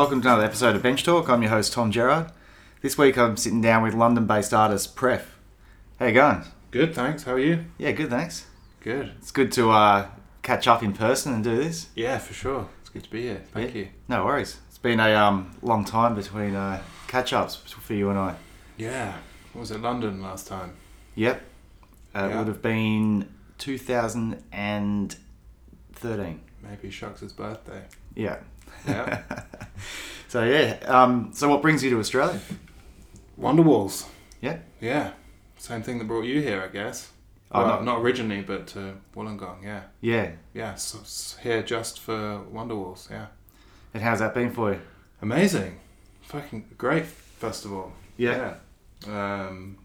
Welcome to another episode of Bench Talk. I'm your host Tom Gerard. This week I'm sitting down with London-based artist Pref. How you going? Good, thanks. How are you? Yeah, good, thanks. Good. It's good to uh, catch up in person and do this. Yeah, for sure. It's good to be here. Thank Yeah. you. No worries. It's been a um, long time between uh, catch-ups for you and I. Yeah. What was it, London last time? Yep. Uh, It would have been 2013. Maybe Shucks' birthday. Yeah. Yeah. So yeah. Um, so what brings you to Australia? Wonderwalls. Yeah. Yeah. Same thing that brought you here, I guess. Oh, well, no. not originally, but to Wollongong, yeah. Yeah. Yeah, so it's here just for Wonderwalls, yeah. And how's that been for you? Amazing. Fucking great festival. Yeah. Yeah. Um,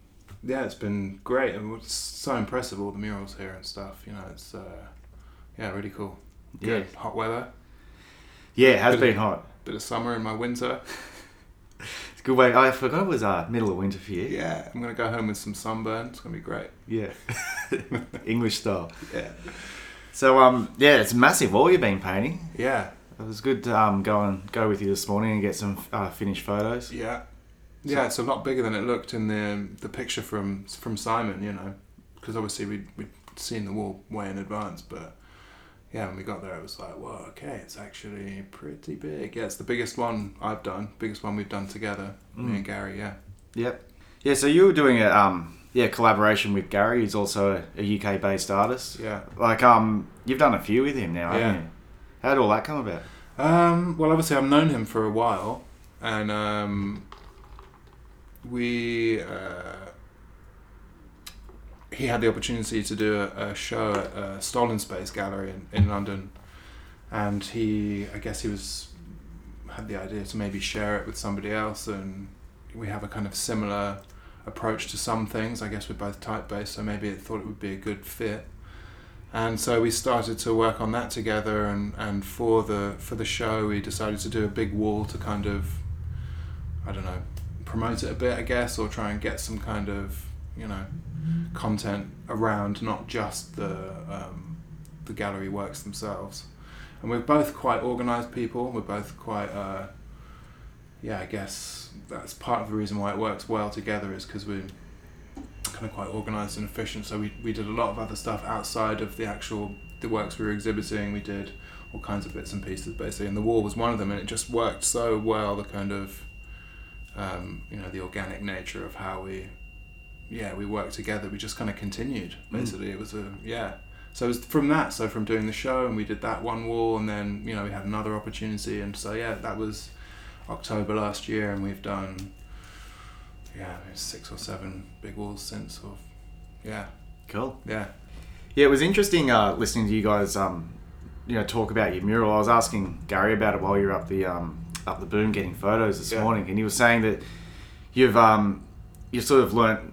yeah, it's been great. And it's so impressive, all the murals here and stuff. You know, it's, uh, yeah, really cool. Yeah. Good. Hot weather. Yeah, it has Good. been hot. Bit of summer in my winter. It's a good way. I forgot it was uh, middle of winter for you. Yeah, I'm gonna go home with some sunburn. It's gonna be great. Yeah. English style. Yeah. So um yeah, it's massive wall you've been painting. Yeah. It was good to um go and go with you this morning and get some uh, finished photos. Yeah. Yeah, it's a lot bigger than it looked in the the picture from from Simon. You know, because obviously we we'd seen the wall way in advance, but yeah, when we got there, it was like, whoa, okay, it's actually pretty big. Yeah, it's the biggest one I've done, biggest one we've done together, Mm. me and Gary. Yeah. Yep. Yeah, so you were doing a um yeah collaboration with Gary, who's also a, UK based artist. Yeah. Like um you've done a few with him now, haven't Yeah. you? How did all that come about? Um, well, obviously, I've known him for a while, and um, we uh, he had the opportunity to do a, a show at a Stolen Space Gallery in, in London, and he, I guess, he was had the idea to maybe share it with somebody else, and we have a kind of similar approach to some things. I guess we're both type based, so maybe it thought it would be a good fit. And so we started to work on that together. And, and for the for the show we decided to do a big wall to kind of I don't know promote it a bit I guess or try and get some kind of you know content around not just the um, the gallery works themselves and we're both quite organized people we're both quite uh, yeah I guess that's part of the reason why it works well together is because we're kind of quite organized and efficient. So we, we did a lot of other stuff outside of the actual the works we were exhibiting. We did all kinds of bits and pieces basically, and the wall was one of them, and it just worked so well. The kind of um, you know the organic nature of how we yeah we worked together. We just kind of continued basically. It was a yeah. So it was from that. So from doing the show, and we did that one wall, and then you know we had another opportunity, and so yeah, that was October last year, and we've done yeah six or seven big walls since. Or yeah, Cool. yeah, Yeah, it was interesting uh, listening to you guys um you know talk about your mural. I was asking Gary about it while you were up the um up the boom getting photos this Yeah. morning, and he was saying that you've um you've sort of learnt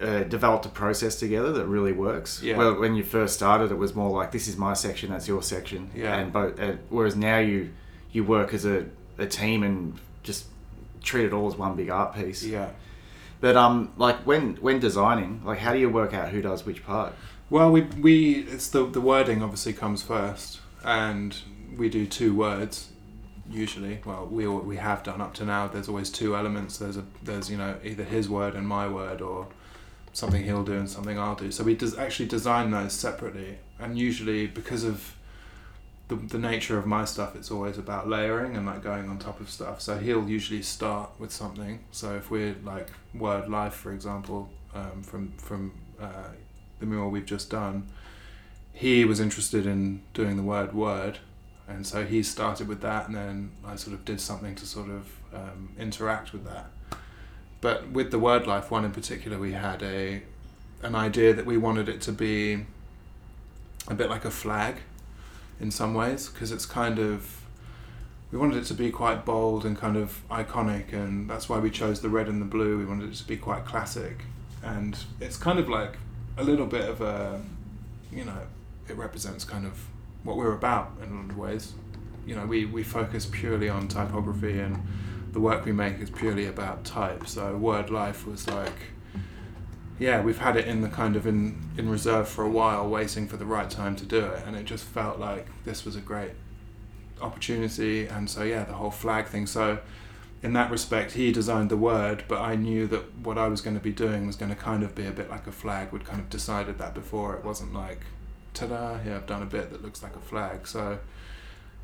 uh, developed a process together that really works. Yeah. Well, when you first started, it was more like this is my section, that's your section. Yeah. And both, uh, whereas now you you work as a, a team and just treat it all as one big art piece. yeah. But um, like when when designing, like how do you work out who does which part? Well, we we it's the the wording obviously comes first, and we do two words usually. Well, we we have done up to now. There's always two elements. There's a there's you know either his word and my word, or something he'll do and something I'll do. So we des- actually design those separately, and usually because of the, the nature of my stuff, it's always about layering and like going on top of stuff. So he'll usually start with something. So if we're like word life, for example, um, from from uh, the mural we've just done, he was interested in doing the word word, and so he started with that, and then I sort of did something to sort of um, interact with that. But with the word life one in particular, we had a an idea that we wanted it to be a bit like a flag in some ways because it's kind of we wanted it to be quite bold and kind of iconic and that's why we chose the red and the blue. We wanted it to be quite classic and it's kind of like a little bit of a you know it represents kind of what we're about in a lot of ways. You know we, we focus purely on typography and the work we make is purely about type so word life was like yeah, we've had it in the kind of in, in reserve for a while, waiting for the right time to do it, and it just felt like this was a great opportunity, and so yeah, the whole flag thing. So in that respect, he designed the word, but I knew that what I was going to be doing was going to kind of be a bit like a flag. We'd kind of decided that before. It wasn't like, ta-da! Here I've done a bit that looks like a flag. So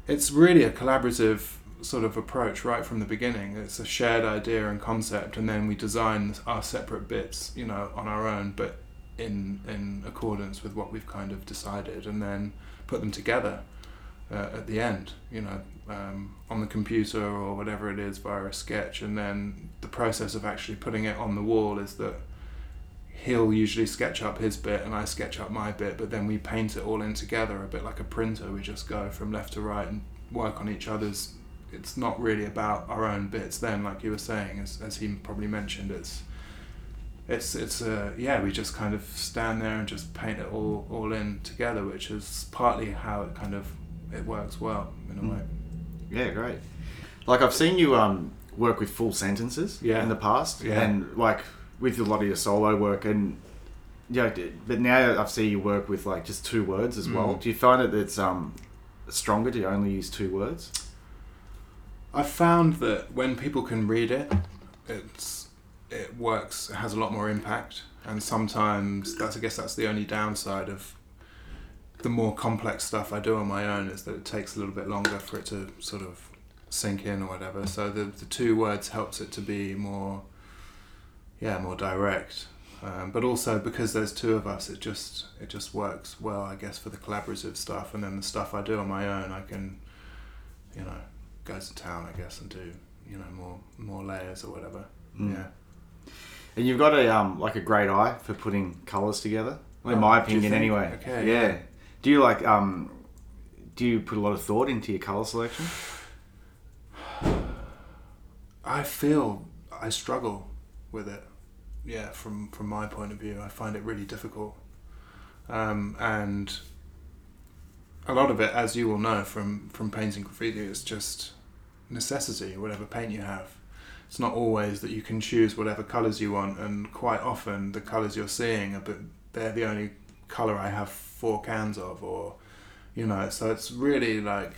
it's really a collaborative sort of approach right from the beginning. It's a shared idea and concept, and then we design our separate bits, you know, on our own, but in in accordance with what we've kind of decided, and then put them together uh, at the end, you know, um, on the computer or whatever it is via a sketch, and then the process of actually putting it on the wall is that he'll usually sketch up his bit and I sketch up my bit, but then we paint it all in together a bit like a printer. We just go from left to right and work on each other's. It's not really about our own bits then, like you were saying, as, as he probably mentioned. It's it's it's uh, yeah, we just kind of stand there and just paint it all all in together, which is partly how it kind of it works well in a Mm. way. Yeah, great. Like I've seen you um, work with full sentences Yeah. in the past, Yeah. and like with a lot of your solo work, and yeah, but now I've seen you work with like just two words as well. Mm. Do you find it it's um stronger to only use two words? I found that when people can read it, it's it works. It has a lot more impact, and sometimes that's I guess that's the only downside of the more complex stuff I do on my own is that it takes a little bit longer for it to sort of sink in or whatever. So the the two words helps it to be more, yeah, more direct. Um, but also because there's two of us, it just it just works well, I guess, for the collaborative stuff. And then the stuff I do on my own, I can, you know, go to town, I guess, and do you know more more layers or whatever. Mm. Yeah. And you've got a um like a great eye for putting colours together. Well, in Oh, my opinion, anyway. Okay, Yeah. yeah. Do you like um? Do you put a lot of thought into your colour selection? I feel I struggle with it. Yeah, from from my point of view, I find it really difficult, um, and a lot of it, as you will know from from painting graffiti, is just necessity. Whatever paint you have, it's not always that you can choose whatever colours you want, and quite often the colours you're seeing are but they're the only colour I have four cans of, or you know, so it's really like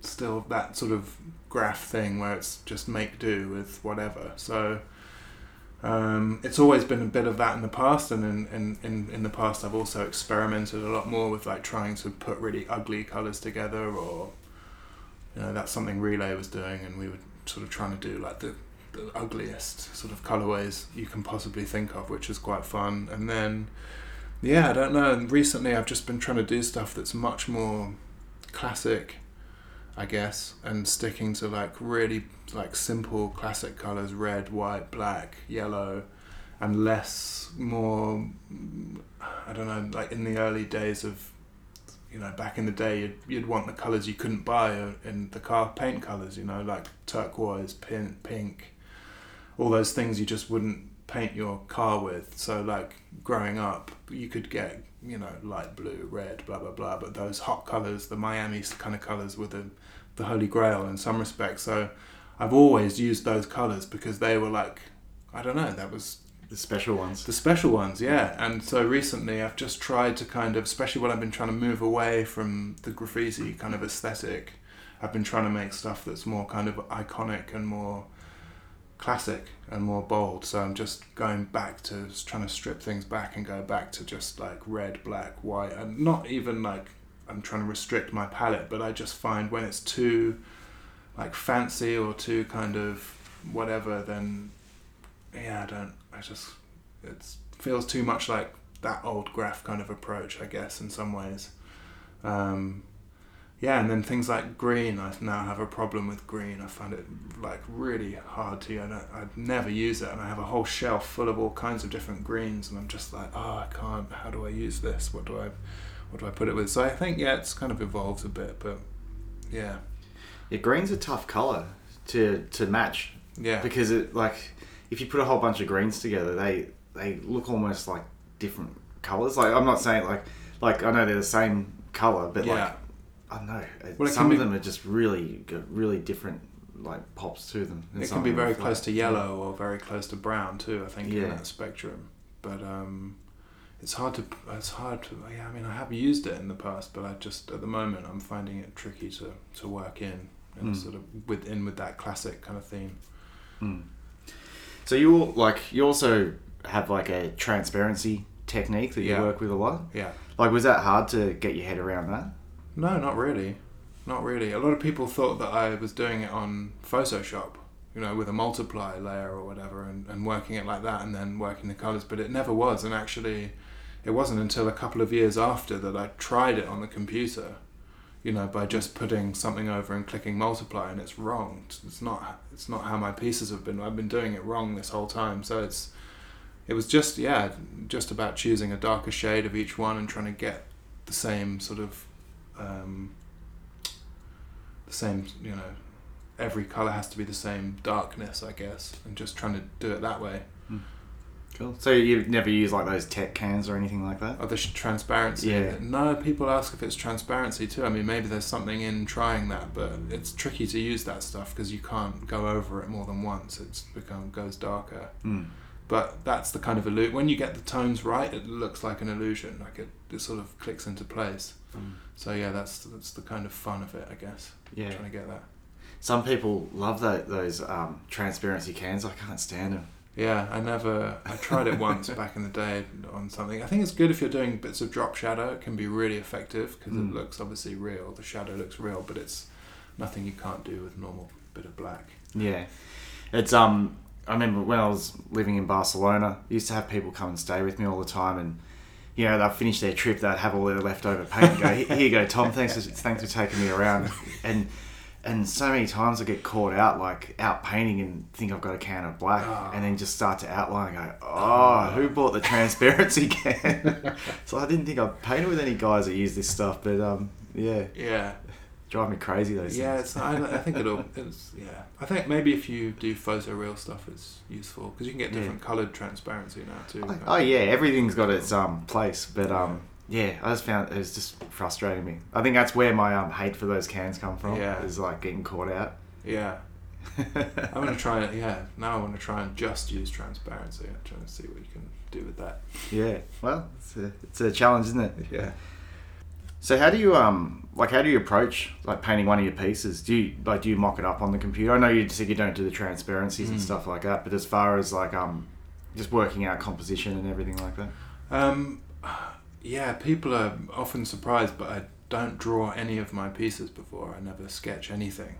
still that sort of graph thing where it's just make do with whatever. So um, it's always been a bit of that in the past, and in, in, in, in the past I've also experimented a lot more with like trying to put really ugly colours together, or you know that's something Relay was doing, and we were sort of trying to do like the, the ugliest sort of colorways you can possibly think of, which is quite fun. And then yeah, I don't know. And recently I've just been trying to do stuff that's much more classic I guess, and sticking to like really like simple classic colors red, white, black, yellow, and less more. I don't know, like in the early days of, you know, back in the day, you'd, you'd want the colors you couldn't buy in the car paint colors, you know, like turquoise, pink, pink, all those things you just wouldn't paint your car with. So, like growing up, you could get, you know, light blue, red, blah, blah, blah, but those hot colors, the Miami kind of colors were the the holy grail in some respects. So I've always used those colors because they were like, I don't know, that was The special ones. the special ones, yeah. And so recently I've just tried to kind of, especially when I've been trying to move away from the graffiti kind of aesthetic, I've been trying to make stuff that's more kind of iconic and more classic and more bold. So I'm just going back to trying to strip things back and go back to just like red, black, white, and not even like I'm trying to restrict my palette, but I just find when it's too like fancy or too kind of whatever, then yeah, I don't. I just it feels too much like that old graph kind of approach, I guess, in some ways. Um, yeah, and then things like green, I now have a problem with green. I find it like really hard to. I don't, I'd never use it, and I have a whole shelf full of all kinds of different greens, and I'm just like, oh, I can't. How do I use this? What do I, what do I put it with? So I think yeah, it's kind of evolved a bit, but yeah, Yeah, green's a tough color to to match yeah, because it like if you put a whole bunch of greens together, they they look almost like different colors. Like I'm not saying like like I know they're the same color, but yeah. like I don't know. Well, some of be- them are just really really different like pops to them. It can be very are close to yellow or very close to brown too. I think in that spectrum, but um, it's hard to it's hard to yeah I mean I have used it in the past but I just at the moment I'm finding it tricky to to work in and Mm. sort of within with that classic kind of theme Mm. So you all- like you also have like a transparency technique that you Yeah. work with a lot. yeah Like, was that hard to get your head around that? no not really not really a lot of people thought that I was doing it on Photoshop you know with a multiply layer or whatever and, and working it like that and then working the colors but it never was and actually it wasn't until a couple of years after that I tried it on the computer you know by just putting something over and clicking multiply and it's wrong. It's not it's not how my pieces have been. I've been doing it wrong this whole time. So it's it was just yeah just about choosing a darker shade of each one and trying to get the same sort of um, the same you know every color has to be the same darkness I guess and just trying to do it that way Cool. So you've never used like those tech cans or anything like that? Oh, the transparency. Yeah. No, people ask if it's transparency too. I mean, maybe there's something in trying that, but it's tricky to use that stuff because you can't go over it more than once. It's become goes darker. Mm. But that's the kind of illusion. When you get the tones right, it looks like an illusion. Like it, it sort of clicks into place. So yeah, that's that's the kind of fun of it, I guess. Yeah. Trying to get that. Some people love that, those um, transparency cans. I can't stand them. Yeah, I never. I tried it once back in the day on something. I think it's good if you're doing bits of drop shadow. It can be really effective because Mm. it looks obviously real. The shadow looks real, but it's nothing you can't do with normal bit of black. Yeah, it's um. I remember when I was living in Barcelona, I used to have people come and stay with me all the time, and you know they'd finish their trip, they'd have all their leftover paint, and go, "Here you go, Tom. Thanks for thanks for taking me around." And and so many times I get caught out, like out painting, and think I've got a can of black, Ah. and then just start to outline. and go, "Oh, who bought the transparency can?" so I didn't think I painted with any guys that use this stuff, but um, yeah, Yeah, drive me crazy those yeah. things. It's. I, I think it'll. It's. Yeah. I think maybe if you do photo real stuff, it's useful because you can get Yeah. different coloured transparency now too. Oh, oh yeah, everything's got its um place, but um yeah, I just found it was just frustrating me. I think that's where my um hate for those cans come from. Yeah. is like getting caught out. Yeah. I'm gonna try it. Yeah. Now I want to try and just use transparency. I'm trying to see what you can do with that. yeah, well, it's a it's a challenge, isn't it? Yeah. So how do you um like how do you approach like painting one of your pieces? Do you like do you mock it up on the computer? I know you said you don't do the transparencies and Mm. stuff like that, but as far as like um just working out composition and everything like that. Um, yeah, people are often surprised, but I don't draw any of my pieces before. I never sketch anything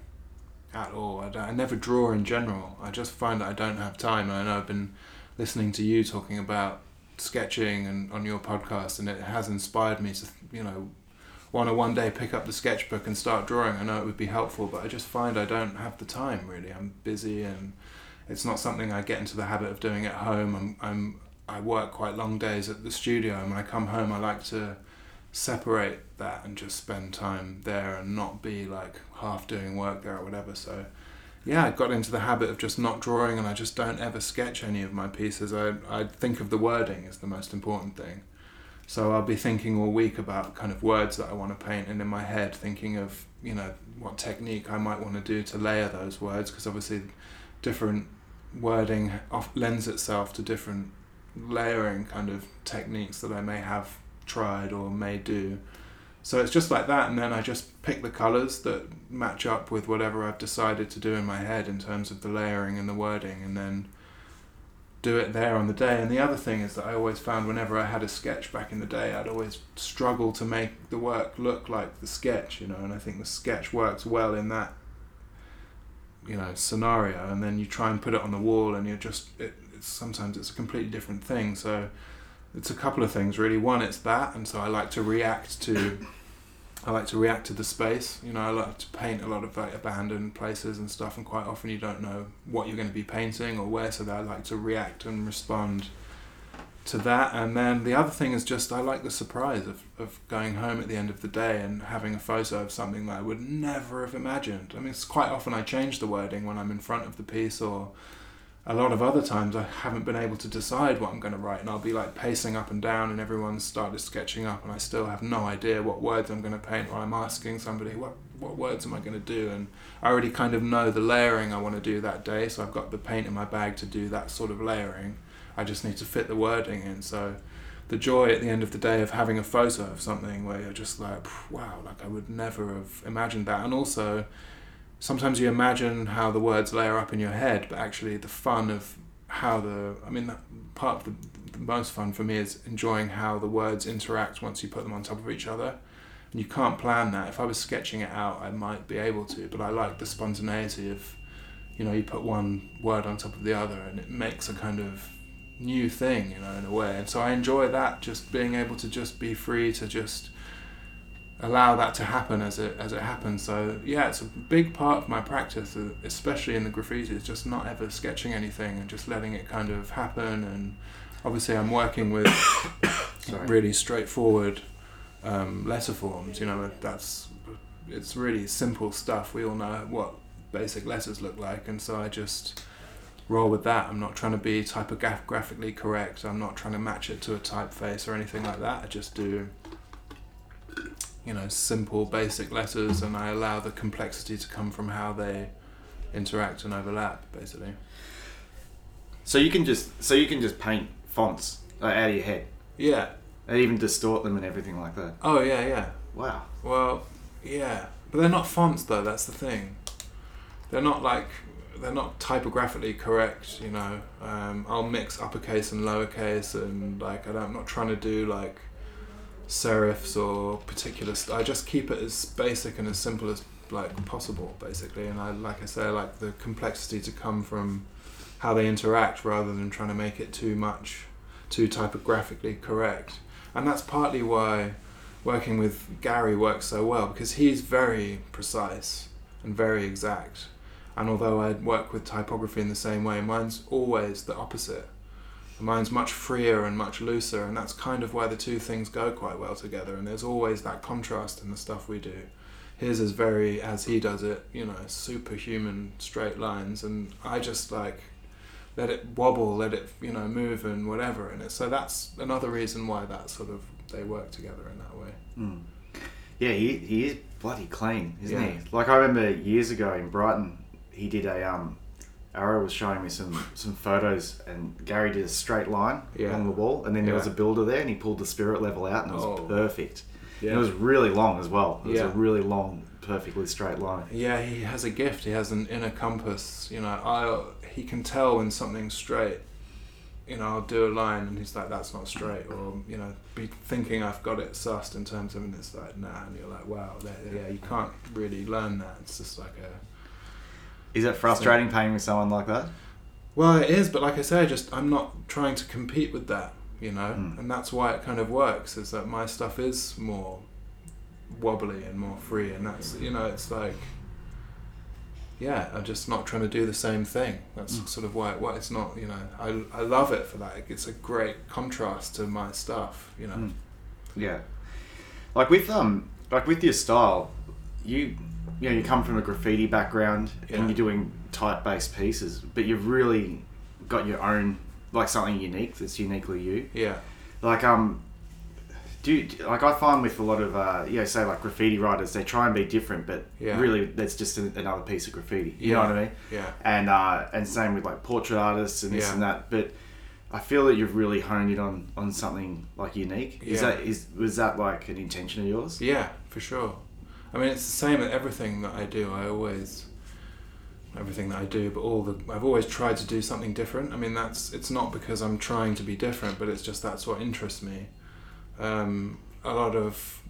at all. I, I never draw in general. I just find that I don't have time. And I know I've been listening to you talking about sketching and on your podcast, and it has inspired me to, you know, want to one day pick up the sketchbook and start drawing. I know it would be helpful, but I just find I don't have the time really. I'm busy and it's not something I get into the habit of doing at home. I'm, I'm I work quite long days at the studio, and when I come home, I like to separate that and just spend time there and not be like half doing work there or whatever. So, yeah, I got into the habit of just not drawing, and I just don't ever sketch any of my pieces. I I think of the wording as the most important thing. So I'll be thinking all week about kind of words that I want to paint, and in my head thinking of you know what technique I might want to do to layer those words, because obviously different wording off lends itself to different layering kind of techniques that I may have tried or may do. So it's just like that, and then I just pick the colours that match up with whatever I've decided to do in my head in terms of the layering and the wording, and then do it there on the day. And the other thing is that I always found whenever I had a sketch back in the day, I'd always struggle to make the work look like the sketch, you know, and I think the sketch works well in that you know scenario and then you try and put it on the wall and you're just it, sometimes it's a completely different thing. So it's a couple of things really. One it's that and so i like to react to i like to react to the space. You know i like to paint a lot of like abandoned places and stuff and quite often you don't know what you're going to be painting or where so i like to react and respond to that. And then the other thing is just i like the surprise of, of going home at the end of the day and having a photo of something that i would never have imagined. I mean it's quite often i change the wording when i'm in front of the piece or a lot of other times i haven't been able to decide what i'm going to write and i'll be like pacing up and down and everyone's started sketching up and i still have no idea what words i'm going to paint or i'm asking somebody what what words am i going to do and i already kind of know the layering i want to do that day so i've got the paint in my bag to do that sort of layering I just need to fit the wording in. So the joy at the end of the day of having a photo of something where you're just like, wow, like I would never have imagined that. And also, sometimes you imagine how the words layer up in your head, but actually the fun of how the, I mean, part of the, the most fun for me is enjoying how the words interact once you put them on top of each other. And you can't plan that. If I was sketching it out, I might be able to, but I like the spontaneity of, you know, you put one word on top of the other and it makes a kind of new thing, you know, in a way. And so I enjoy that, just being able to just be free to just allow that to happen as it as it happens. So yeah, it's a big part of my practice, uh, especially in the graffiti. Is just not ever sketching anything and just letting it kind of happen. And obviously, I'm working with really straightforward um, letter forms. You know, that's it's really simple stuff. We all know what basic letters look like, and so I just roll with that. I'm not trying to be typographically correct. I'm not trying to match it to a typeface or anything like that. I just do, you know, simple, basic letters, and I allow the complexity to come from how they interact and overlap, basically. So you can just so you can just paint fonts like, out of your head Yeah. and even distort them and everything like that. Oh yeah, yeah. Wow. Well, yeah, but they're not fonts though. That's the thing. They're not like they're not typographically correct. You know, um, I'll mix uppercase and lowercase, and like I don't, I'm not trying to do like serifs or particular. St- I just keep it as basic and as simple as like possible, basically. And I, like I say, I like the complexity to come from how they interact rather than trying to make it too much, too typographically correct. And that's partly why working with Gary works so well because he's very precise and very exact. And although I work with typography in the same way, mine's always the opposite. Mine's much freer and much looser, and that's kind of why the two things go quite well together. And there's always that contrast in the stuff we do. His is very, as he does it, you know, superhuman straight lines, and I just like let it wobble, let it, you know, move and whatever in it. So that's another reason why that sort of they work together in that way. Mm. Yeah, he, he is bloody clean, isn't Yeah. he? Like I remember years ago in Brighton, he did a um. Arrow was showing me some some photos, and Gary did a straight line Yeah. along the wall, and then there was a builder there, and he pulled the spirit level out, and it was Oh. perfect. And it was really long as well. It was a really long, perfectly straight line. Yeah, he has a gift. He has an inner compass. You know, I he can tell when something's straight. You know, I'll do a line and he's like, "That's not straight," or you know, be thinking I've got it sussed in terms of, and it's like, "Nah," and you're like, "Wow, yeah, you can't really learn that." It's just like a Is it frustrating painting with someone like that? Well, it is, but like I say, I just I'm not trying to compete with that, you know, Mm. and that's why it kind of works. Is that my stuff is more wobbly and more free, and that's you know, it's like, yeah, I'm just not trying to do the same thing. That's Mm. sort of why it why it's not, you know, I I love it for that. It's a great contrast to my stuff, you know. Mm. Yeah. Like with um, like with your style, you you know you come from a graffiti background Yeah. and you're doing type based pieces, but you've really got your own like something unique that's uniquely you. Yeah, Like um, do you, like I find with a lot of uh, you know say like graffiti writers, they try and be different, but Yeah. really that's just an another piece of graffiti. You know what I mean? yeah, and uh, and same with like portrait artists and this Yeah. and that. But I feel that you've really honed in on on something like unique. Is that is was that like an intention of yours? Yeah, for sure. I mean, it's the same with everything that I do. I always, everything that I do, but all the I've always tried to do something different. I mean, that's it's not because I'm trying to be different, but it's just that's what interests me. Um, a lot of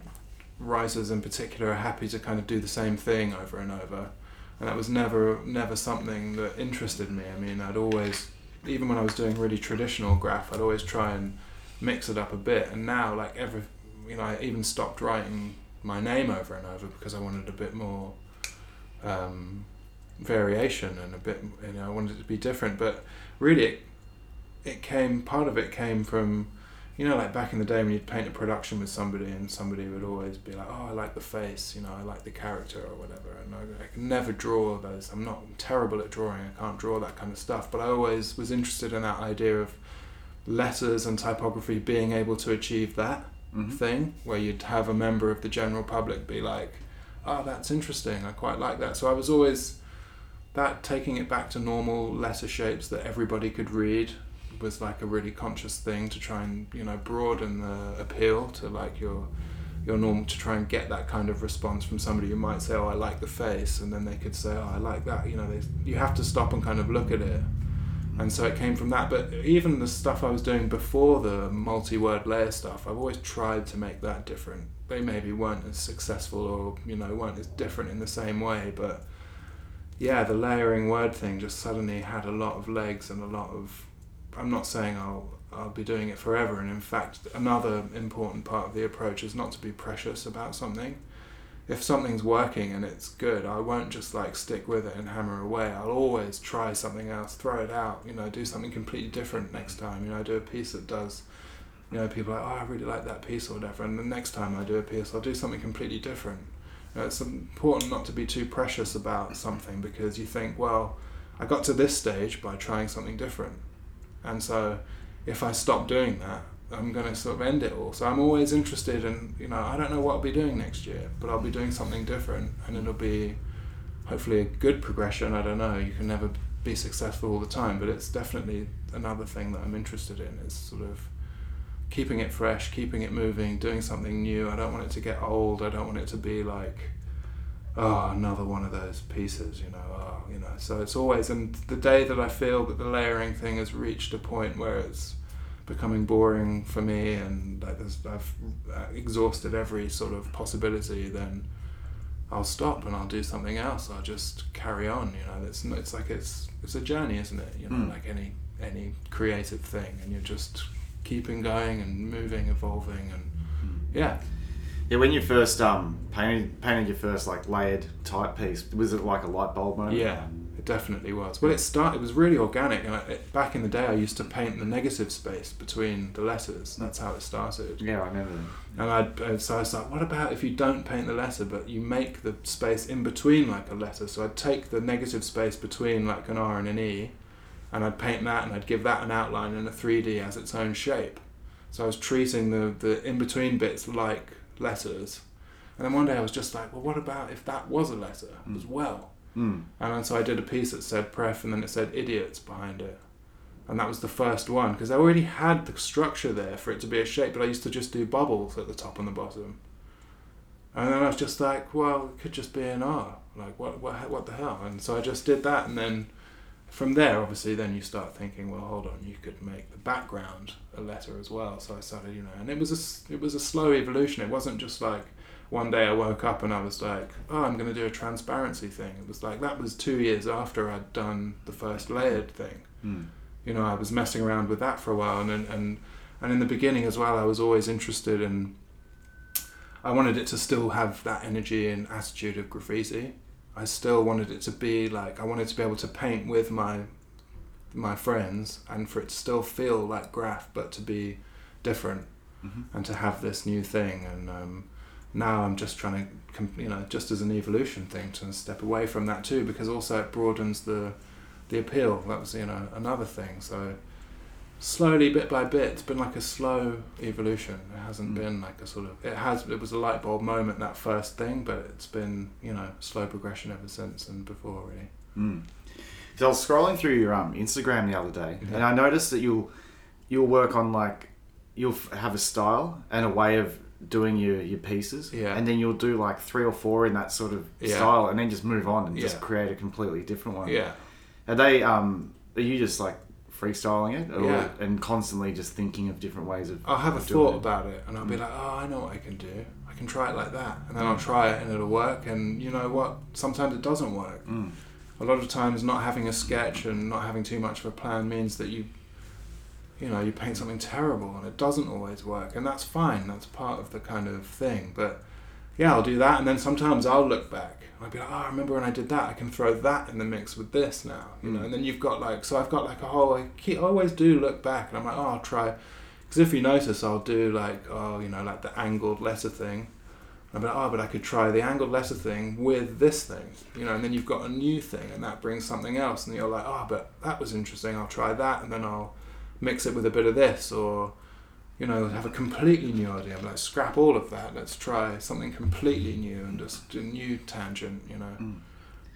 writers in particular are happy to kind of do the same thing over and over, and that was never never something that interested me. I mean, I'd always, even when I was doing really traditional graph, I'd always try and mix it up a bit. And now, like every, you know, I even stopped writing my name over and over because I wanted a bit more um, variation and a bit, you know, I wanted it to be different. But really, it, it came. Part of it came from, you know, like back in the day when you'd paint a production with somebody and somebody would always be like, "Oh, I like the face," you know, "I like the character" or whatever. And I, I can never draw those. I'm not I'm terrible at drawing. I can't draw that kind of stuff. But I always was interested in that idea of letters and typography being able to achieve that Mhm. thing where you'd have a member of the general public be like, "Oh, that's interesting. I quite like that." So I was always that taking it back to normal letter shapes that everybody could read was like a really conscious thing to try and you know broaden the appeal to like your your normal to try and get that kind of response from somebody who might say oh I like the face and then they could say oh I like that you know they, you have to stop and kind of look at it and so it came from that. But even the stuff I was doing before the multi-word layer stuff I've always tried to make that different. They maybe weren't as successful or you know weren't as different in the same way but yeah the layering word thing just suddenly had a lot of legs and a lot of I'm not saying I'll I'll be doing it forever. And in fact another important part of the approach is not to be precious about something if something's working and it's good I won't just like stick with it and hammer away. I'll always try something else throw it out you know do something completely different next time you know do a piece that does you know people are like oh I really like that piece or whatever and the next time I do a piece I'll do something completely different. You know, it's important not to be too precious about something because you think well I got to this stage by trying something different. And so if I stop doing that, I'm going to sort of end it all. So I'm always interested in, you know, I don't know what I'll be doing next year, but I'll be doing something different and it'll be hopefully a good progression. I don't know. You can never be successful all the time, but it's definitely another thing that I'm interested in is sort of keeping it fresh, keeping it moving, doing something new. I don't want it to get old. I don't want it to be like, oh, another one of those pieces, you know, oh, you know. So it's always, and the day that I feel that the layering thing has reached a point where it's becoming boring for me and like I've uh, exhausted every sort of possibility, then I'll stop and I'll do something else. I'll just carry on, you know. It's it's like it's it's a journey, isn't it? You know, mm. like any any creative thing, and you're just keeping going and moving, evolving, and mm. yeah. Yeah, when you first um, painted painted your first like layered type piece, was it like a light bulb moment? Yeah, it definitely was. Well, it started. It was really organic, I, it, back in the day, I used to paint the negative space between the letters. That's how it started. Yeah, I remember. And I so I was like, what about if you don't paint the letter, but you make the space in between like a letter? So I'd take the negative space between like an R and an E, and I'd paint that, and I'd give that an outline and a three D as its own shape. So I was treating the the in between bits like letters. And then one day I was just like, well, what about if that was a letter mm. as well? Mm. And so I did a piece that said pref and then it said idiots behind it. And that was the first one because I already had the structure there for it to be a shape, but I used to just do bubbles at the top and the bottom. And then I was just like, well, it could just be an R. Like, what, what, what the hell? And so I just did that, and then from there, obviously, then you start thinking, well, hold on, you could make the background a letter as well. So I started, you know, and it was a it was a slow evolution. It wasn't just like one day I woke up and I was like, oh, I'm going to do a transparency thing. It was like that was two years after I'd done the first layered thing. Mm. You know, I was messing around with that for a while, and and and in the beginning as well, I was always interested in. I wanted it to still have that energy and attitude of graffiti I still wanted it to be like I wanted to be able to paint with my my friends and for it to still feel like graph but to be different mm-hmm. and to have this new thing and um, now I'm just trying to you know just as an evolution thing to step away from that too because also it broadens the the appeal that was you know another thing so slowly bit by bit it's been like a slow evolution it hasn't mm. been like a sort of it has it was a light bulb moment that first thing but it's been you know slow progression ever since and before really mm. so i was scrolling through your um, instagram the other day yeah. and i noticed that you'll you'll work on like you'll have a style and a way of doing your, your pieces yeah. and then you'll do like three or four in that sort of yeah. style and then just move on and yeah. just create a completely different one yeah are they um are you just like freestyling it, or, Yeah. and constantly just thinking of different ways of. I'll have a of doing thought it. about it and I'll be Mm. like, oh, I know what I can do. I can try it like that. And then I'll try it and it'll work. And you know what? Sometimes it doesn't work. Mm. A lot of times, not having a sketch and not having too much of a plan means that you, you know, you paint something terrible and it doesn't always work. And that's fine. That's part of the kind of thing. But yeah, I'll do that. And then sometimes I'll look back. I'll be like, oh, I remember when I did that. I can throw that in the mix with this now, you know. Mm. And then you've got like, so I've got like a whole. I, keep, I always do look back, and I'm like, oh, I'll try. Because if you notice, I'll do like, oh, you know, like the angled letter thing. I'll be like, oh, but I could try the angled letter thing with this thing, you know. And then you've got a new thing, and that brings something else, and you're like, oh, but that was interesting. I'll try that, and then I'll mix it with a bit of this, or you know, have a completely new idea. Like, scrap all of that. Let's try something completely new and just a new tangent. You know, Mm.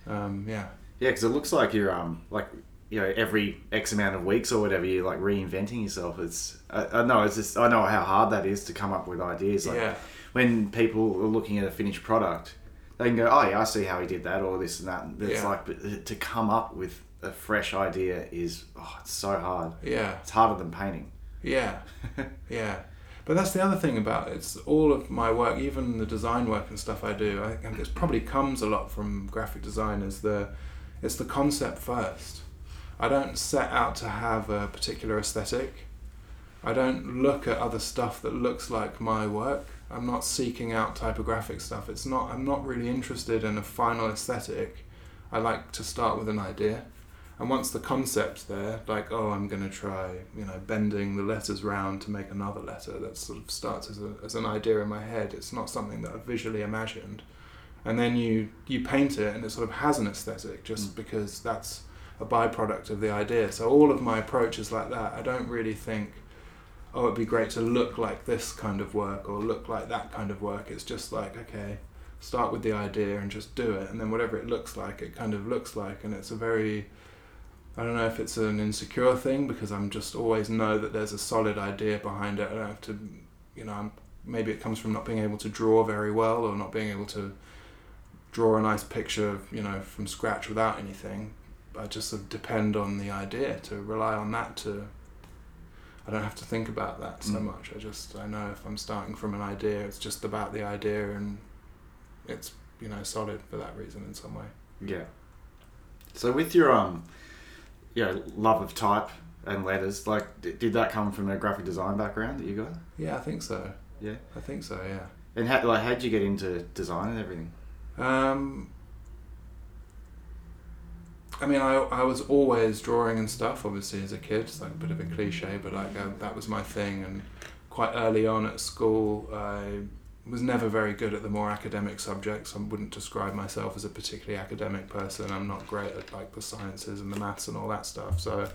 um, yeah, Yeah, because it looks like you're um like you know every X amount of weeks or whatever you're like reinventing yourself. It's I, I know it's just I know how hard that is to come up with ideas. Like yeah, when people are looking at a finished product, they can go, oh yeah, I see how he did that or this and that. And It's Yeah. like but to come up with a fresh idea is oh, it's so hard. yeah, It's harder than painting. yeah, yeah. But that's the other thing about it. It's all of my work, even the design work and stuff I do. I think this probably comes a lot from graphic design. Is the it's the concept first. I don't set out to have a particular aesthetic. I don't look at other stuff that looks like my work. I'm not seeking out typographic stuff. It's not. I'm not really interested in a final aesthetic. I like to start with an idea, and once the concept there, like oh, I'm gonna try, you know, bending the letters round to make another letter. That sort of starts as a as an idea in my head. It's not something that I've visually imagined, and then you you paint it, and it sort of has an aesthetic just Mm. because that's a byproduct of the idea. So all of my approaches like that. I don't really think, oh, it'd be great to look like this kind of work or look like that kind of work. It's just like, okay, start with the idea and just do it. And then whatever it looks like, it kind of looks like. And it's a very, I don't know if it's an insecure thing because I'm just always know that there's a solid idea behind it. I don't have to, you know, I'm, maybe it comes from not being able to draw very well or not being able to draw a nice picture, you know, from scratch without anything. I just sort of depend on the idea to rely on that to. I don't have to think about that so Mm. much. I just I know if I'm starting from an idea, it's just about the idea and it's you know solid for that reason in some way. Yeah. So with your um, you know, love of type and letters, like, d- did that come from a graphic design background that you got? Yeah, I think so. Yeah. I think so. Yeah. And how like how'd you get into design and everything? Um, I mean, I, I was always drawing and stuff, obviously, as a kid. It's like a bit of a cliche, but like uh, that was my thing. And quite early on at school, I was never very good at the more academic subjects. I wouldn't describe myself as a particularly academic person. I'm not great at like the sciences and the maths and all that stuff. So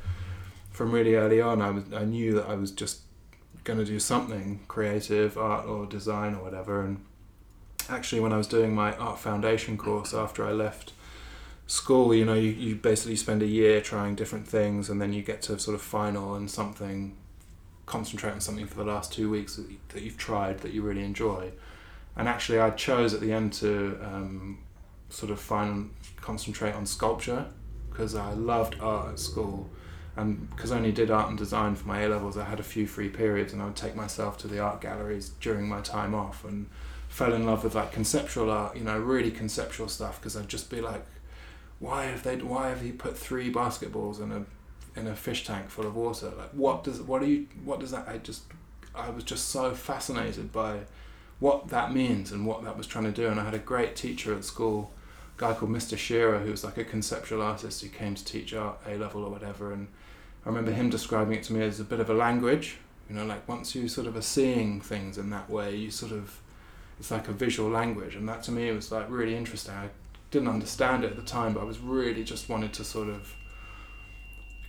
from really early on, I was I knew that I was just going to do something creative, art or design or whatever. And actually, when I was doing my art foundation course after I left school, you know, you, you basically spend a year trying different things, and then you get to sort of final and something, concentrate on something for the last two weeks that, you, that you've tried that you really enjoy. And actually, I chose at the end to um, sort of find concentrate on sculpture because I loved art at school. And because I only did art and design for my A levels, I had a few free periods, and I would take myself to the art galleries during my time off, and fell in love with like conceptual art, you know, really conceptual stuff. Because I'd just be like, why have they? Why have you put three basketballs in a in a fish tank full of water? Like, what does what do you what does that? I just I was just so fascinated by what that means and what that was trying to do. And I had a great teacher at school, a guy called Mr. Shearer, who was like a conceptual artist who came to teach art A level or whatever. And I remember him describing it to me as a bit of a language. You know, like once you sort of are seeing things in that way, you sort of it's like a visual language, and that to me was like really interesting. I didn't understand it at the time, but I was really just wanted to sort of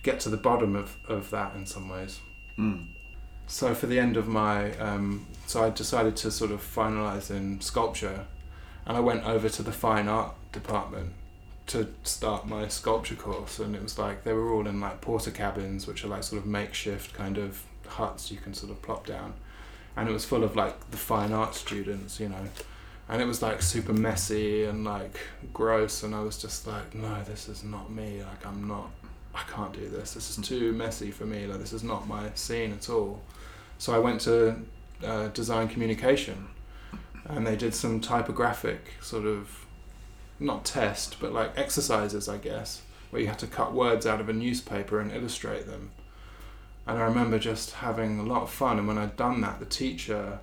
get to the bottom of, of that in some ways. Mm. So for the end of my, um, so I decided to sort of finalize in sculpture, and I went over to the fine art department to start my sculpture course, and it was like they were all in like Portakabins, which are like sort of makeshift kind of huts you can sort of plop down, and it was full of like the fine art students, you know, and it was like super messy and like gross, and I was just like, no, this is not me. Like I'm not, I can't do this. This is too messy for me. Like this is not my scene at all. So I went to uh, design communication, and they did some typographic sort of, not test, but like exercises, I guess, where you had to cut words out of a newspaper and illustrate them. And I remember just having a lot of fun. And when I'd done that, the teacher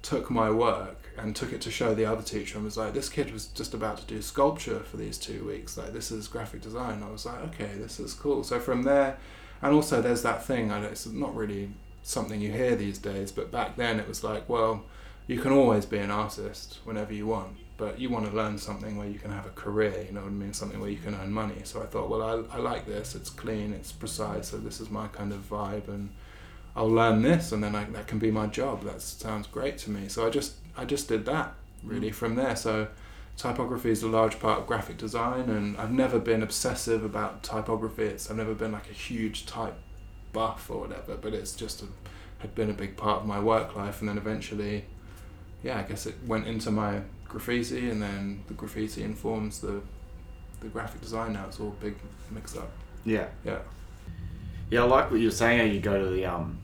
took my work and took it to show the other teacher and was like, "This kid was just about to do sculpture for these two weeks. Like this is graphic design." I was like, "Okay, this is cool." So from there, and also there's that thing. I know it's not really something you hear these days, but back then it was like, well, you can always be an artist whenever you want, but you want to learn something where you can have a career. You know what I mean? Something where you can earn money. So I thought, well, I, I like this. It's clean. It's precise. So this is my kind of vibe, and I'll learn this, and then I, that can be my job. That sounds great to me. So I just I just did that really from there. So typography is a large part of graphic design, and I've never been obsessive about typography. It's I've never been like a huge type buff or whatever, but it's just a, had been a big part of my work life, and then eventually, yeah, I guess it went into my graffiti, and then the graffiti informs the the graphic design. Now it's all big mix up. Yeah. Yeah. Yeah, I like what you're saying. How you go to the um,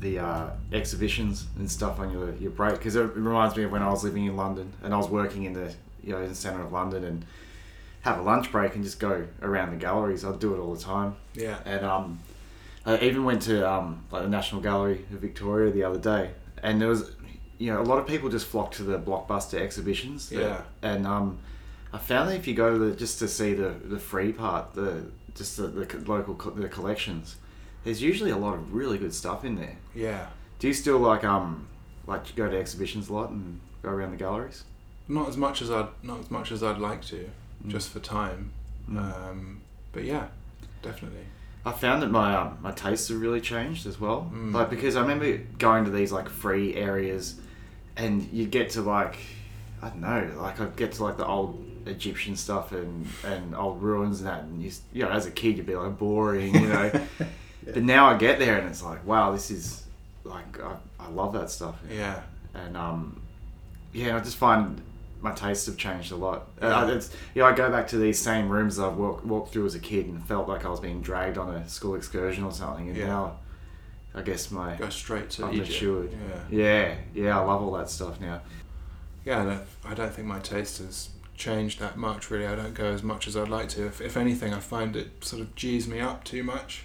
the uh, exhibitions and stuff on your your break because it reminds me of when I was living in London and I was working in the you know in the centre of London and have a lunch break and just go around the galleries. I'd do it all the time. Yeah. And um, I even went to um, like the National Gallery of Victoria the other day, and there was, you know, a lot of people just flock to the blockbuster exhibitions. Yeah. And um, I found that if you go to the just to see the the free part, the just the, the local co- the collections, there's usually a lot of really good stuff in there. Yeah. Do you still like um like go to exhibitions a lot and go around the galleries? Not as much as I'd not as much as I'd like to, Mm. just for time. Mm. Um, but yeah, definitely. I found that my um, my tastes have really changed as well. Mm. Like because I remember going to these like free areas, and you get to like I don't know, like I get to like the old Egyptian stuff and and old ruins and that, and you you know as a kid you'd be like boring, you know. But now I get there and it's like wow, this is like I, I love that stuff. Yeah. and um, yeah, I just find my tastes have changed a lot. Uh, Yeah. it's, you know, I go back to these same rooms I've walked, walked through as a kid and felt like I was being dragged on a school excursion or something, and Yeah. now I guess my Go straight to I'm matured. Yeah. yeah, yeah, I love all that stuff now. Yeah. I don't, I don't think my taste has changed that much. Really, I don't go as much as I'd like to. If, if anything, I find it sort of G's me up too much.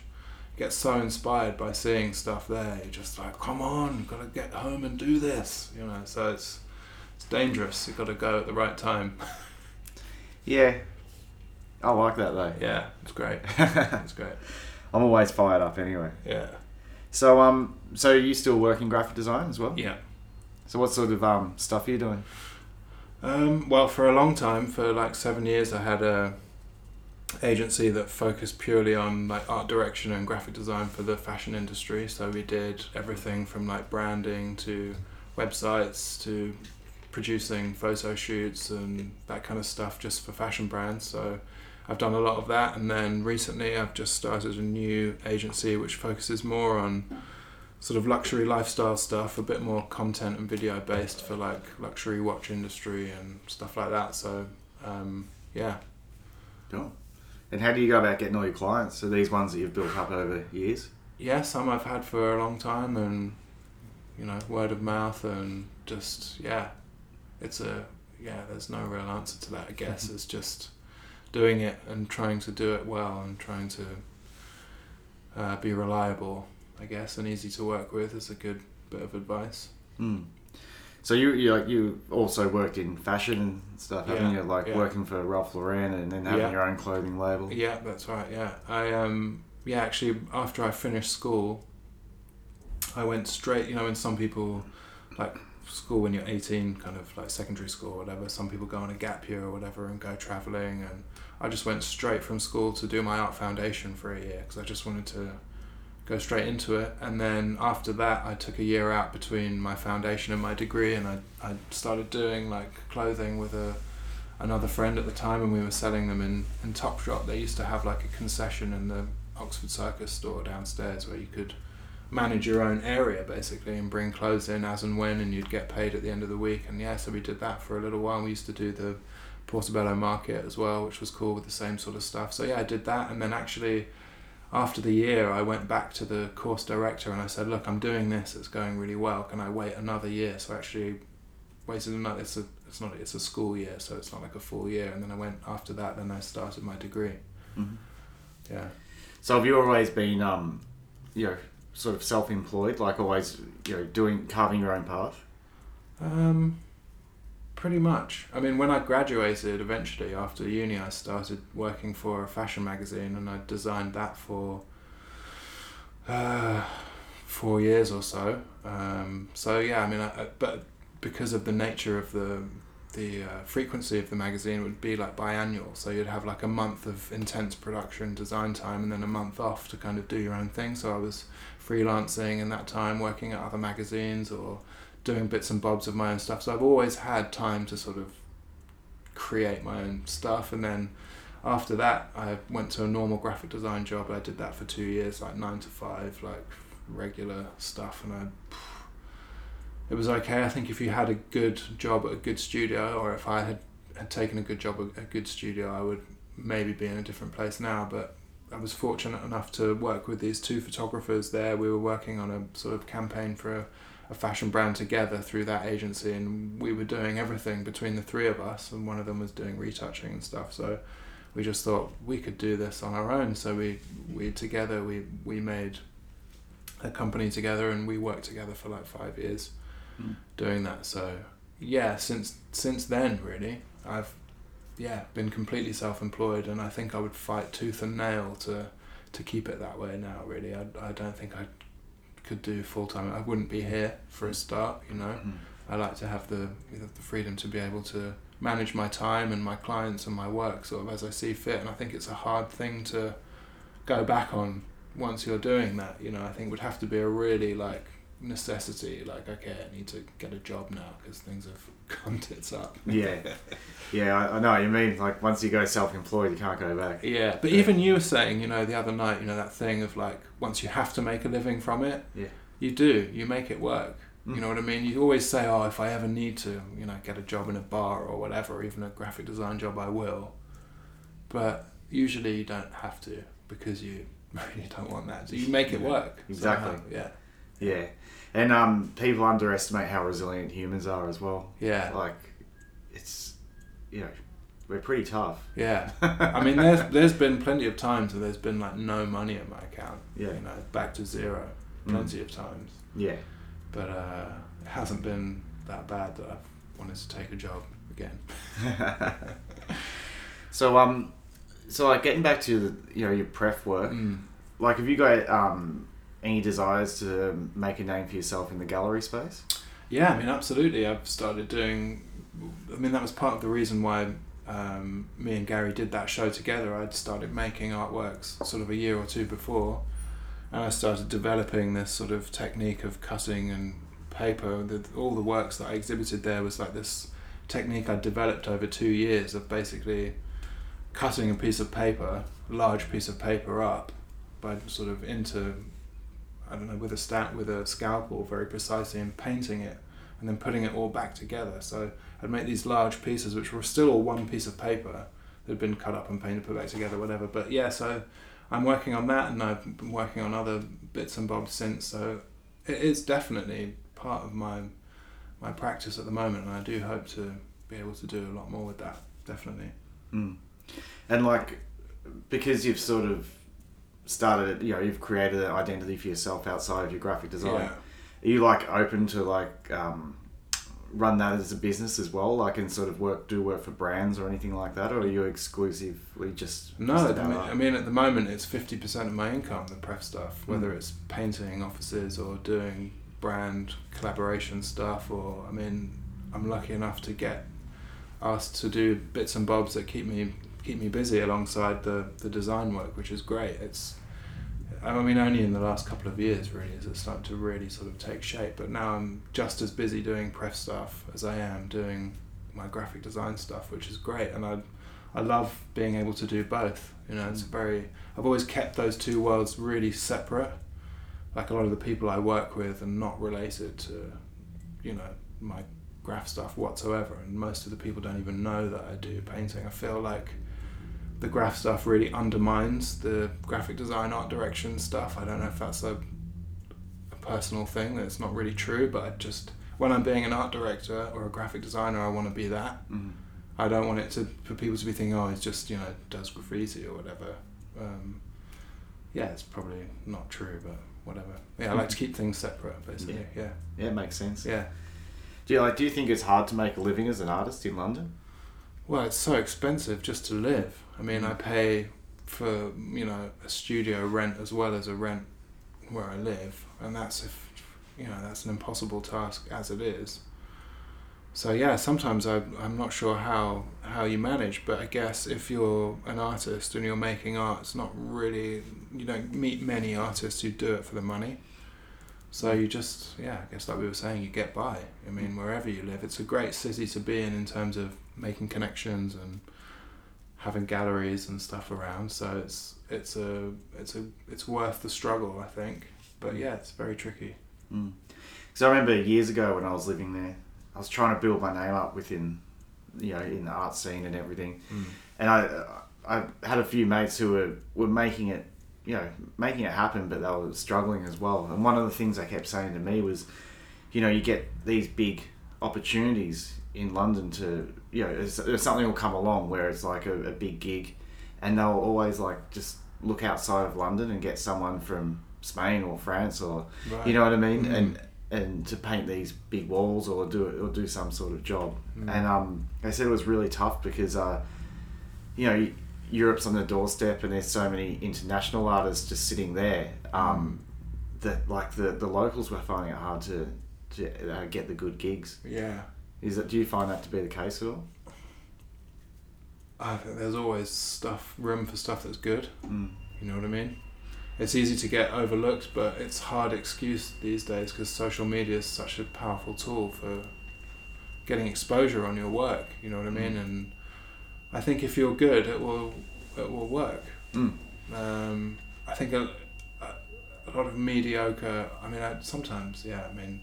Get so inspired by seeing stuff there. You're just like, come on, you've gotta get home and do this. You know. So it's it's dangerous. You've got to go at the right time. Yeah, I like that though. Yeah, it's great. It's great. I'm always fired up anyway. Yeah. So um, so you still work in graphic design as well? Yeah. So what sort of um stuff are you doing? Um, well, for a long time, for like seven years, I had a agency that focused purely on like art direction and graphic design for the fashion industry. So we did everything from like branding to websites to producing photo shoots and that kind of stuff just for fashion brands. So I've done a lot of that, and then recently I've just started a new agency which focuses more on sort of luxury lifestyle stuff, a bit more content and video based for like luxury watch industry and stuff like that. So um, yeah, Cool. And how do you go about getting all your clients? Are these ones that you've built up over years? yeah, some I've had for a long time, and you know, word of mouth, and just yeah, it's a yeah. There's no real answer to that. I guess it's just doing it and trying to do it well and trying to uh, be reliable. I guess and easy to work with is a good bit of advice. Hmm. So you you like you also worked in fashion and stuff, haven't Yeah, you? Like yeah. working for Ralph Lauren and then having Yeah. your own clothing label. Yeah, that's right. Yeah, I um yeah actually after I finished school, I went straight. You know, when some people like school when you're 18, kind of like secondary school or whatever. Some people go on a gap year or whatever and go traveling, and I just went straight from school to do my art foundation for a year because I just wanted to go straight into it. And then after that, I took a year out between my foundation and my degree, and I I started doing like clothing with a another friend at the time and we were selling them in, in Topshop. They used to have like a concession in the Oxford Circus store downstairs where you could manage your own area basically and bring clothes in as and when and you'd get paid at the end of the week. And yeah, so we did that for a little while. We used to do the Portobello Market as well, which was cool with the same sort of stuff. So yeah, I did that and then actually after the year I went back to the course director and I said, Look, I'm doing this, it's going really well. Can I wait another year? So I actually waited another it's a it's not it's a school year, so it's not like a full year. And then I went after that. Then I started my degree. Mhm. Yeah. So have you always been um, you know, sort of self-employed, like always, you know, doing carving your own path? Um, pretty much. I mean, when I graduated, eventually after uni, I started working for a fashion magazine, and I designed that for uh, four years or so. Um, so yeah, I mean, I, I, but because of the nature of the the uh, frequency of the magazine would be like biannual so you'd have like a month of intense production design time and then a month off to kind of do your own thing so i was freelancing in that time working at other magazines or doing bits and bobs of my own stuff so i've always had time to sort of create my own stuff. And then after that, I went to a normal graphic design job. I did that for two years, like nine to five, like regular stuff. And I, it was okay. I think if you had a good job at a good studio, or if I had, had taken a good job at a good studio, I would maybe be in a different place now. But I was fortunate enough to work with these two photographers there. We were working on a sort of campaign for a, a fashion brand together through that agency, and we were doing everything between the three of us. And one of them was doing retouching and stuff. So we just thought we could do this on our own. So we we together we we made a company together, and we worked together for like five years Mm. doing that. So yeah, since since then really, I've yeah been completely self-employed, and I think I would fight tooth and nail to to keep it that way now. Really, I I don't think I could do full time. I wouldn't be here for a start. You know, Mm. I like to have the the freedom to be able to manage my time and my clients and my work sort of as I see fit. And I think it's a hard thing to go back on once you're doing that. You know, I think it would have to be a really like necessity. Like, okay, I need to get a job now because things have gone tits up. Yeah, yeah, I, I know what you mean. Like once you go self-employed, you can't go back. Yeah, but Yeah. even you were saying, you know, the other night, you know, that thing of like once you have to make a living from it, Yeah. you do. You make it work. Mm. You know what I mean? You always say, "Oh, if I ever need to, you know, get a job in a bar or whatever, even a graphic design job, I will." But usually, you don't have to because you really don't want that. So you make it work. exactly. somehow. Yeah. Yeah, and um, people underestimate how resilient humans are as well. Yeah. Like, it's you know, we're pretty tough. Yeah. I mean, there's there's been plenty of times where there's been like no money in my account. Yeah. You know, back to zero, Mm. plenty of times. Yeah. But uh, it hasn't been that bad that I've wanted to take a job again. so um, so like getting back to the, you know your pref work, Mm. like have you got um any desires to make a name for yourself in the gallery space? Yeah, I mean, absolutely. I've started doing. I mean, that was part of the reason why um, me and Gary did that show together. I'd started making artworks sort of a year or two before, and I started developing this sort of technique of cutting and paper. The, all the works that I exhibited there was like this technique I developed over two years of basically cutting a piece of paper, a large piece of paper up, by sort of into I don't know, with a stat with a scalpel very precisely and painting it and then putting it all back together. So I'd make these large pieces which were still all one piece of paper that had been cut up and painted, put back together, whatever. But yeah, so I'm working on that and I've been working on other bits and bobs since. So it is definitely part of my my practice at the moment and I do hope to be able to do a lot more with that, definitely. Mm. And like, because you've sort of started, it you know, you've created an identity for yourself outside of your graphic design. Yeah. Are you like open to like um, run that as a business as well, like and sort of work do work for brands or anything like that, or are you exclusively just No, just I mean. I mean at the moment it's fifty percent of my income, the pref stuff, whether Mm. it's painting offices or doing brand collaboration stuff, or I mean, I'm lucky enough to get asked to do bits and bobs that keep me keep me busy alongside the the design work, which is great. It's I mean, only in the last couple of years really is it starting to really sort of take shape. But now I'm just as busy doing pref stuff as I am doing my graphic design stuff, which is great, and I I love being able to do both. You know, it's Mm. very. I've always kept those two worlds really separate. Like a lot of the people I work with are not related to, you know, my graph stuff whatsoever, and most of the people don't even know that I do painting. I feel like the graph stuff really undermines the graphic design art direction stuff. I don't know if that's a, a personal thing that's not really true, but I just when I'm being an art director or a graphic designer, I want to be that. Mm. I don't want it to for people to be thinking, oh, it's just you know does graffiti or whatever. Um, yeah, it's probably not true, but whatever. Yeah, I like to keep things separate, basically. Yeah, Yeah, it makes sense. yeah. Do you like? Do you think it's hard to make a living as an artist in London? Well, it's so expensive just to live. I mean, I mm. pay for you know a studio rent as well as a rent where I live, and that's if you know that's an impossible task as it is. So yeah, sometimes I I'm not sure how how you manage, but I guess if you're an artist and you're making art, it's not really you don't meet many artists who do it for the money. So you just yeah, I guess like we were saying, you get by. I mean, mm. wherever you live, it's a great city to be in in terms of making connections and having galleries and stuff around. So it's it's a it's a it's worth the struggle, I think. But yeah, it's very tricky. Mm. Because I remember years ago when I was living there, I was trying to build my name up within, you know, in the art scene and everything. Mm. And I, I had a few mates who were, were making it, you know, making it happen, but they were struggling as well. And one of the things they kept saying to me was, you know, you get these big opportunities in London to, you know, it's- something will come along where it's like a, a big gig, and they'll always like just look outside of London and get someone from Spain or France or Right. you know what I mean? Mm. And and to paint these big walls or do it or do some sort of job. Mm. And um, they said it was really tough because uh, you know Europe's on the doorstep and there's so many international artists just sitting there. Um, that like the the locals were finding it hard to to uh, get the good gigs. Yeah. Is that do you find that to be the case at all? I think there's always stuff, room for stuff that's good. Mm. You know what I mean? It's easy to get overlooked, but it's hard excuse these days because social media is such a powerful tool for getting exposure on your work. You know what I mean? Mm. And I think if you're good, it will it will work. Mm. Um, I think a, a, a lot of mediocre. I mean, I, sometimes, yeah. I mean,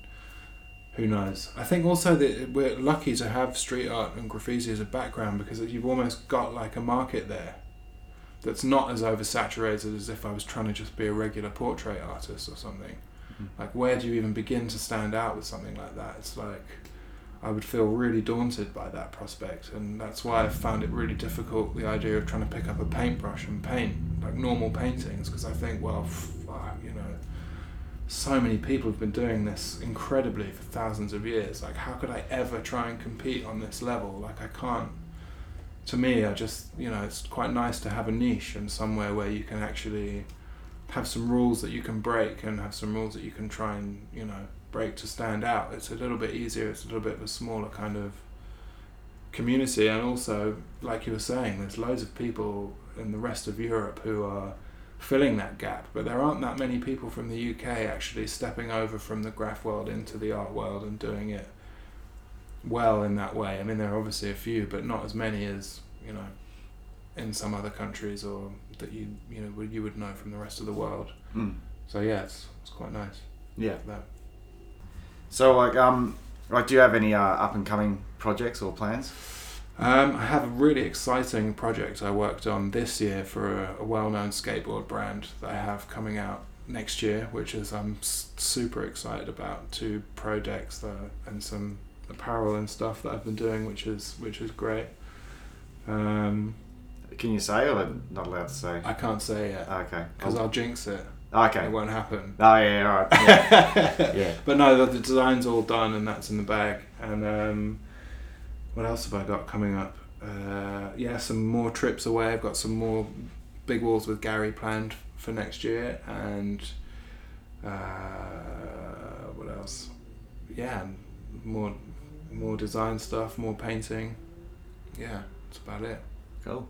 who knows? I think also that we're lucky to have street art and graffiti as a background because you've almost got like a market there that's not as oversaturated as if I was trying to just be a regular portrait artist or something. Mhm. Like, where do you even begin to stand out with something like that? It's like I would feel really daunted by that prospect, and that's why I found it really difficult the idea of trying to pick up a paintbrush and paint like normal paintings because I think, well, fuck, you know, so many people have been doing this incredibly for thousands of years. Like, how could I ever try and compete on this level? Like, I can't. To me, I just, you know, it's quite nice to have a niche and somewhere where you can actually have some rules that you can break and have some rules that you can try and, you know, break to stand out. It's a little bit easier. It's a little bit of a smaller kind of community, and also, like you were saying, there's loads of people in the rest of Europe who are filling that gap, but there aren't that many people from the UK actually stepping over from the graph world into the art world and doing it well in that way. I mean, there are obviously a few, but not as many as you know in some other countries or that you you know would- you would know from the rest of the world. Mm. So yeah, it's it's quite nice. Yeah. That So like um like do you have any uh, up and coming projects or plans? Um, I have a really exciting project I worked on this year for a, a well-known skateboard brand that I have coming out next year, which is I'm super excited about. Two pro decks that, and some apparel and stuff that I've been doing, which is which is great. Um, Can you say or not allowed to say? I can't say yet Okay. because I'll jinx it. okay. It won't happen. Oh yeah, all right. Yeah. yeah. But no, the, the design's all done and that's in the bag. And um, what else have I got coming up? Uh, yeah, some more trips away. I've got some more big walls with Gary planned for next year. And uh, what else? Yeah, more more design stuff, more painting. Yeah, that's about it. Cool.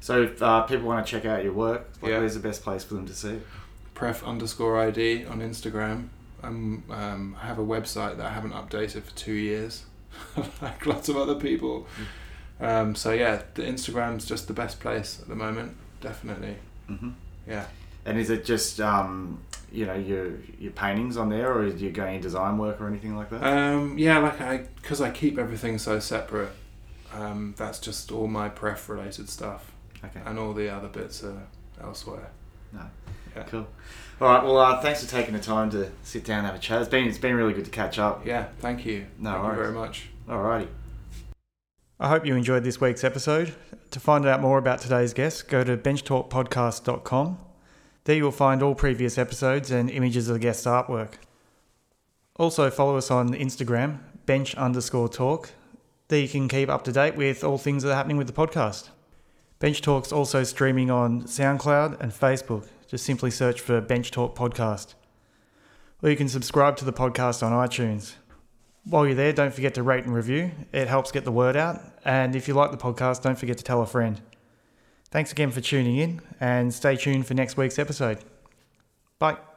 So if uh, people want to check out your work, like, Yeah. where's the best place for them to see it? pref underscore id on Instagram. Um, um, I have a website that I haven't updated for two years, like lots of other people. Um, so yeah, the Instagram's just the best place at the moment, definitely. hmm Yeah. And is it just um, you know your your paintings on there, or is you going design work or anything like that? Um, yeah, like I, because I keep everything so separate. Um, that's just all my pref related stuff, okay. and all the other bits are elsewhere. No. Yeah. Cool. All right. Well, uh, thanks for taking the time to sit down and have a chat. It's been it's been really good to catch up. Yeah, thank you. No thank worries. you very much. All righty. I hope you enjoyed this week's episode. To find out more about today's guest, go to benchtalkpodcast.com. There you will find all previous episodes and images of the guest's artwork. Also, follow us on Instagram, bench underscore talk. There you can keep up to date with all things that are happening with the podcast. Bench Talk's also streaming on SoundCloud and Facebook. Just simply search for Bench Talk Podcast. Or you can subscribe to the podcast on iTunes. While you're there, don't forget to rate and review. It helps get the word out. And if you like the podcast, don't forget to tell a friend. Thanks again for tuning in and stay tuned for next week's episode. Bye.